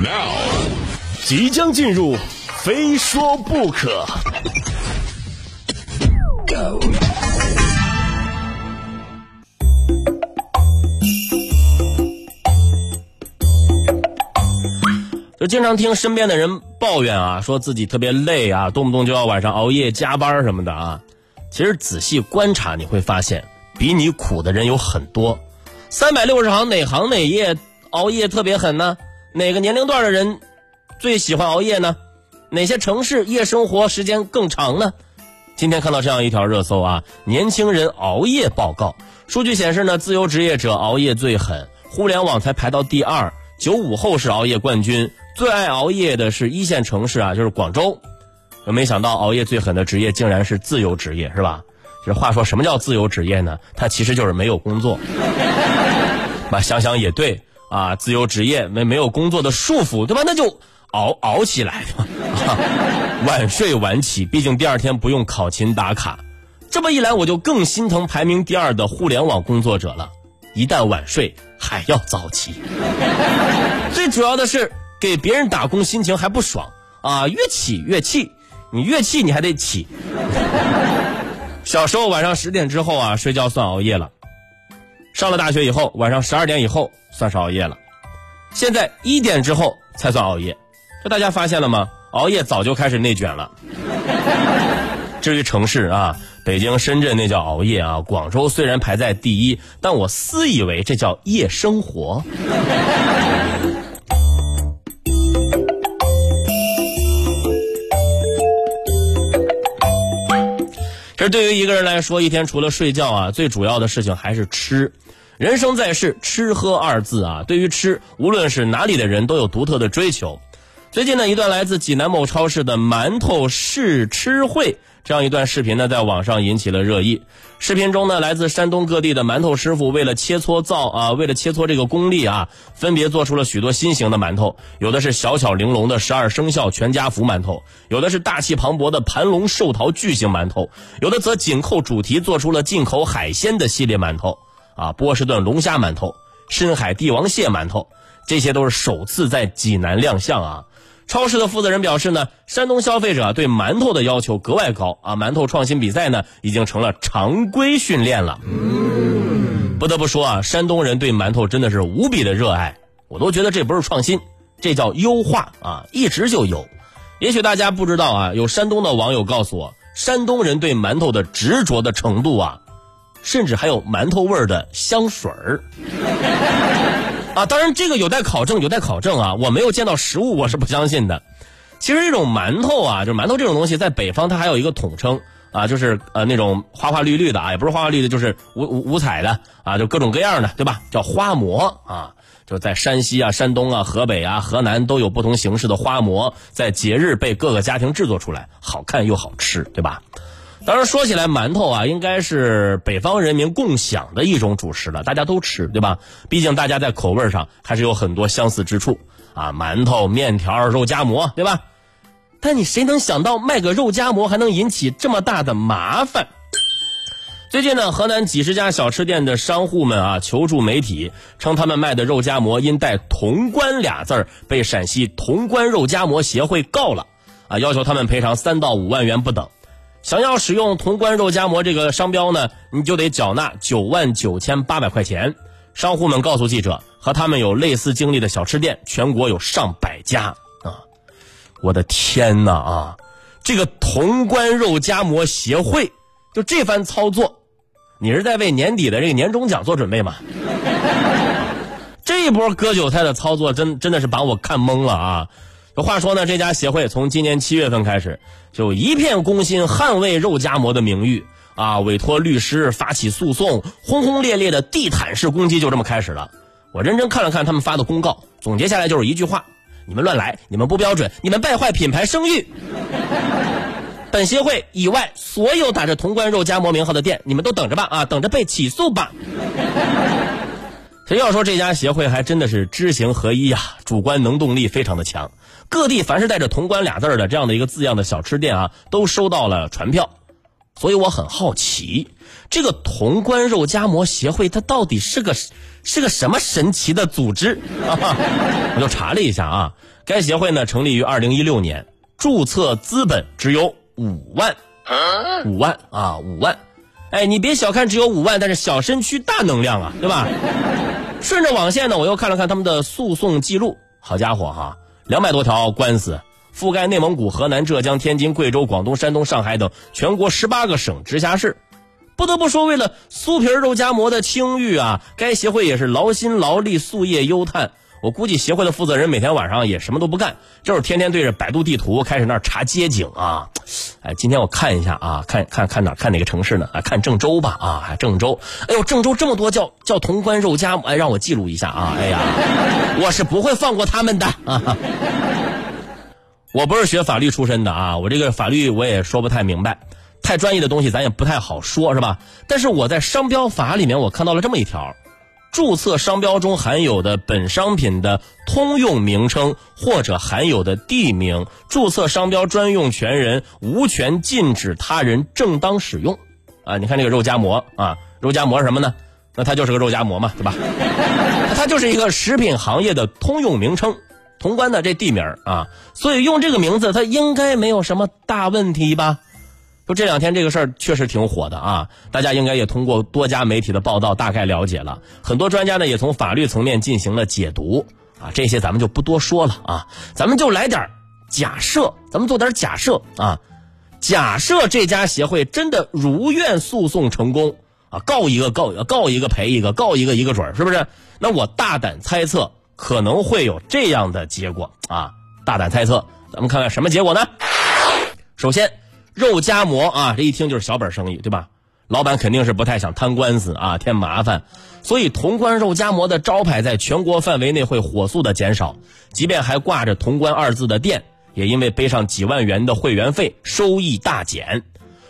Now，即将进入，非说不可。就经常听身边的人抱怨啊，说自己特别累啊，动不动就要晚上熬夜加班什么的啊。其实仔细观察，你会发现比你苦的人有很多。三百六十行，哪行哪业熬夜特别狠呢？哪个年龄段的人最喜欢熬夜呢？哪些城市夜生活时间更长呢？今天看到这样一条热搜啊，年轻人熬夜报告。数据显示呢，自由职业者熬夜最狠，互联网才排到第二，九五后是熬夜冠军。最爱熬夜的是一线城市啊，就是广州。没想到熬夜最狠的职业竟然是自由职业，是吧？这话说什么叫自由职业呢？它其实就是没有工作。那想想也对啊，自由职业没没有工作的束缚，对吧？那就熬熬起来，晚睡晚起，毕竟第二天不用考勤打卡。这么一来，我就更心疼排名第二的互联网工作者了。一旦晚睡，还要早起。最主要的是。给别人打工心情还不爽啊，越起越气，你越气你还得起。小时候晚上十点之后啊睡觉算熬夜了，上了大学以后晚上十二点以后算是熬夜了，现在一点之后才算熬夜，这大家发现了吗？熬夜早就开始内卷了。至于城市啊，北京、深圳那叫熬夜啊，广州虽然排在第一，但我私以为这叫夜生活。这对于一个人来说，一天除了睡觉啊，最主要的事情还是吃。人生在世，吃喝二字啊，对于吃，无论是哪里的人都有独特的追求。最近呢，一段来自济南某超市的馒头试吃会。这样一段视频呢，在网上引起了热议。视频中呢，来自山东各地的馒头师傅为了切磋造啊，为了切磋这个功力啊，分别做出了许多新型的馒头。有的是小巧玲珑的十二生肖全家福馒头，有的是大气磅礴的盘龙寿桃巨型馒头，有的则紧扣主题做出了进口海鲜的系列馒头啊，波士顿龙虾馒头、深海帝王蟹馒头，这些都是首次在济南亮相啊。超市的负责人表示呢，山东消费者对馒头的要求格外高啊，馒头创新比赛呢已经成了常规训练了。不得不说啊，山东人对馒头真的是无比的热爱，我都觉得这不是创新，这叫优化啊，一直就有。也许大家不知道啊，有山东的网友告诉我，山东人对馒头的执着的程度啊，甚至还有馒头味儿的香水儿。啊，当然这个有待考证，有待考证啊！我没有见到实物，我是不相信的。其实这种馒头啊，就馒头这种东西，在北方它还有一个统称啊，就是呃那种花花绿绿的啊，也不是花花绿绿，就是五五五彩的啊，就各种各样的，对吧？叫花馍啊，就在山西啊、山东啊、河北啊、河南都有不同形式的花馍，在节日被各个家庭制作出来，好看又好吃，对吧？当然，说起来，馒头啊，应该是北方人民共享的一种主食了，大家都吃，对吧？毕竟大家在口味上还是有很多相似之处啊，馒头、面条、肉夹馍，对吧？但你谁能想到卖个肉夹馍还能引起这么大的麻烦？最近呢，河南几十家小吃店的商户们啊，求助媒体，称他们卖的肉夹馍因带“潼关”俩字儿，被陕西潼关肉夹馍协会告了，啊，要求他们赔偿三到五万元不等。想要使用“潼关肉夹馍”这个商标呢，你就得缴纳九万九千八百块钱。商户们告诉记者，和他们有类似经历的小吃店，全国有上百家啊！我的天哪啊！这个潼关肉夹馍协会就这番操作，你是在为年底的这个年终奖做准备吗？这一波割韭菜的操作，真真的是把我看懵了啊！话说呢，这家协会从今年七月份开始，就一片攻心，捍卫肉夹馍的名誉啊，委托律师发起诉讼，轰轰烈烈的地毯式攻击就这么开始了。我认真看了看他们发的公告，总结下来就是一句话：你们乱来，你们不标准，你们败坏品牌声誉。本协会以外所有打着潼关肉夹馍名号的店，你们都等着吧啊，等着被起诉吧。谁要说这家协会还真的是知行合一呀，主观能动力非常的强。各地凡是带着“潼关”俩字的这样的一个字样的小吃店啊，都收到了传票。所以我很好奇，这个潼关肉夹馍协会它到底是个是个什么神奇的组织？我就查了一下啊，该协会呢成立于二零一六年，注册资本只有五万，五万啊五万。哎，你别小看只有五万，但是小身躯大能量啊，对吧？顺着网线呢，我又看了看他们的诉讼记录，好家伙哈，两百多条官司，覆盖内蒙古、河南、浙江、天津、贵州、广东、山东、上海等全国十八个省直辖市。不得不说，为了酥皮肉夹馍的清誉啊，该协会也是劳心劳力、夙夜忧叹。我估计协会的负责人每天晚上也什么都不干，就是天天对着百度地图开始那查街景啊。哎，今天我看一下啊，看看看哪看哪个城市呢？啊，看郑州吧啊，郑州。哎呦，郑州这么多叫叫潼关肉夹馍，哎，让我记录一下啊。哎呀，我是不会放过他们的啊。我不是学法律出身的啊，我这个法律我也说不太明白，太专业的东西咱也不太好说，是吧？但是我在商标法里面我看到了这么一条。注册商标中含有的本商品的通用名称或者含有的地名，注册商标专用权人无权禁止他人正当使用。啊，你看这个肉夹馍啊，肉夹馍是什么呢？那它就是个肉夹馍嘛，对吧？它就是一个食品行业的通用名称，潼关的这地名啊，所以用这个名字，它应该没有什么大问题吧？就这两天这个事儿确实挺火的啊，大家应该也通过多家媒体的报道大概了解了，很多专家呢也从法律层面进行了解读啊，这些咱们就不多说了啊，咱们就来点假设，咱们做点假设啊，假设这家协会真的如愿诉讼成功啊，告一个告告一个赔一个，告一个一个准，是不是？那我大胆猜测可能会有这样的结果啊，大胆猜测，咱们看看什么结果呢？首先。肉夹馍啊，这一听就是小本生意，对吧？老板肯定是不太想摊官司啊，添麻烦，所以潼关肉夹馍的招牌在全国范围内会火速的减少，即便还挂着“潼关”二字的店，也因为背上几万元的会员费，收益大减。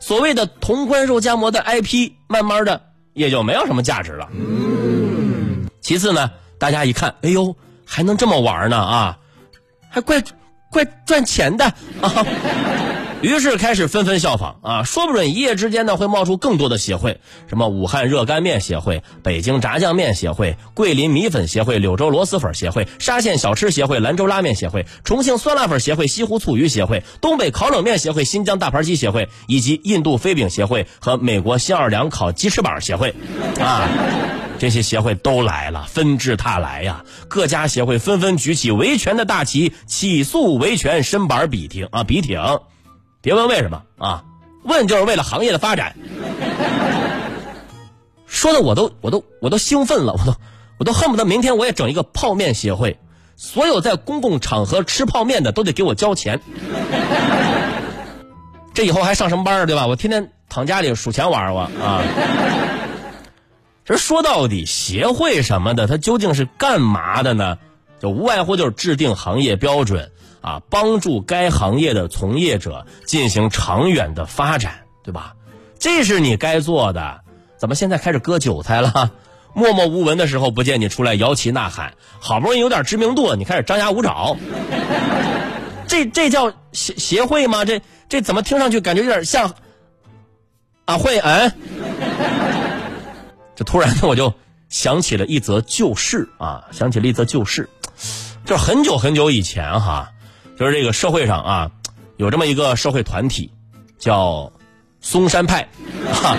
所谓的潼关肉夹馍的 IP，慢慢的也就没有什么价值了。其次呢，大家一看，哎呦，还能这么玩呢啊，还怪怪赚钱的啊。于是开始纷纷效仿啊，说不准一夜之间呢会冒出更多的协会，什么武汉热干面协会、北京炸酱面协会、桂林米粉协会、柳州螺蛳粉协会、沙县小吃协会、兰州拉面协会、重庆酸辣粉协会、西湖醋鱼协会、东北烤冷面协会、新疆大盘鸡协会，以及印度飞饼协会和美国新奥尔良烤鸡翅膀协会，啊，这些协会都来了，纷至沓来呀！各家协会纷纷举起维权的大旗，起诉维权，身板笔挺啊，笔挺。别问为什么啊，问就是为了行业的发展。说的我都我都我都兴奋了，我都我都恨不得明天我也整一个泡面协会，所有在公共场合吃泡面的都得给我交钱。这以后还上什么班对吧？我天天躺家里数钱玩我啊。这说到底，协会什么的，它究竟是干嘛的呢？就无外乎就是制定行业标准。啊，帮助该行业的从业者进行长远的发展，对吧？这是你该做的。怎么现在开始割韭菜了？默默无闻的时候不见你出来摇旗呐喊，好不容易有点知名度，你开始张牙舞爪。这这叫协协会吗？这这怎么听上去感觉有点像啊会嗯？这突然呢，我就想起了一则旧事啊，想起了一则旧事，就是很久很久以前哈。就是这个社会上啊，有这么一个社会团体，叫嵩山派，哈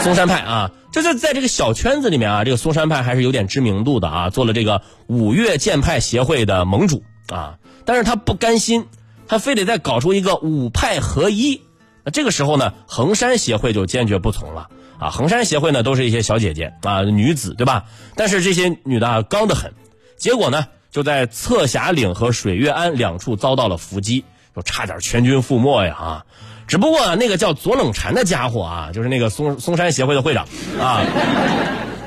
嵩山派啊，就是在这个小圈子里面啊，这个嵩山派还是有点知名度的啊，做了这个五岳剑派协会的盟主啊，但是他不甘心，他非得再搞出一个五派合一。那这个时候呢，衡山协会就坚决不从了啊，衡山协会呢都是一些小姐姐啊，女子对吧？但是这些女的刚得很，结果呢？就在侧霞岭和水月庵两处遭到了伏击，就差点全军覆没呀！啊，只不过那个叫左冷禅的家伙啊，就是那个嵩嵩山协会的会长啊，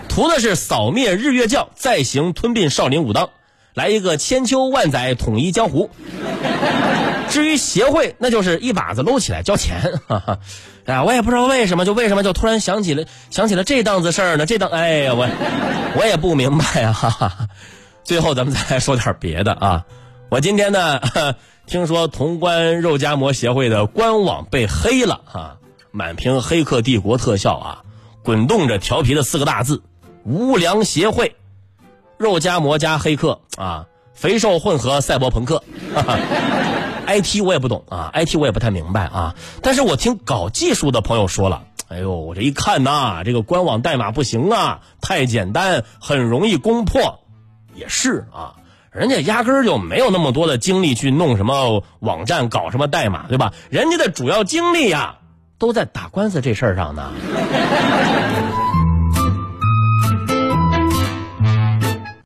图的是扫灭日月教，再行吞并少林武当，来一个千秋万载统一江湖。至于协会，那就是一把子搂起来交钱。哎，我也不知道为什么，就为什么就突然想起了想起了这档子事儿呢？这档，哎呀，我我也不明白啊。最后，咱们再来说点别的啊！我今天呢，听说潼关肉夹馍协会的官网被黑了啊，满屏黑客帝国特效啊，滚动着调皮的四个大字：无良协会，肉夹馍加黑客啊，肥瘦混合赛博朋克。IT 我也不懂啊，IT 我也不太明白啊，但是我听搞技术的朋友说了，哎呦，我这一看呐，这个官网代码不行啊，太简单，很容易攻破，也是啊，人家压根儿就没有那么多的精力去弄什么网站，搞什么代码，对吧？人家的主要精力呀，都在打官司这事儿上呢。